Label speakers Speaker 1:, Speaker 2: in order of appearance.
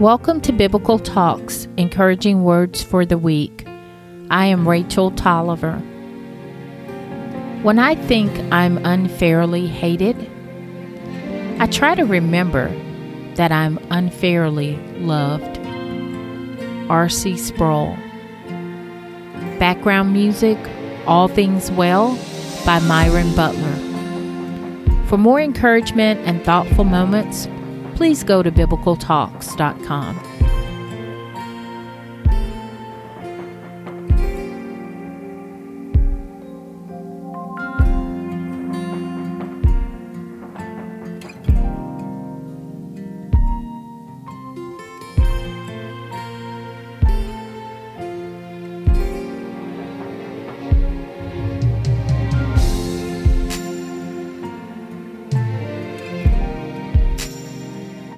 Speaker 1: Welcome to Biblical Talks, encouraging words for the week. I am Rachel Tolliver. When I think I'm unfairly hated, I try to remember that I'm unfairly loved. R.C. Sproul. Background music All Things Well by Myron Butler. For more encouragement and thoughtful moments, please go to biblicaltalks.com.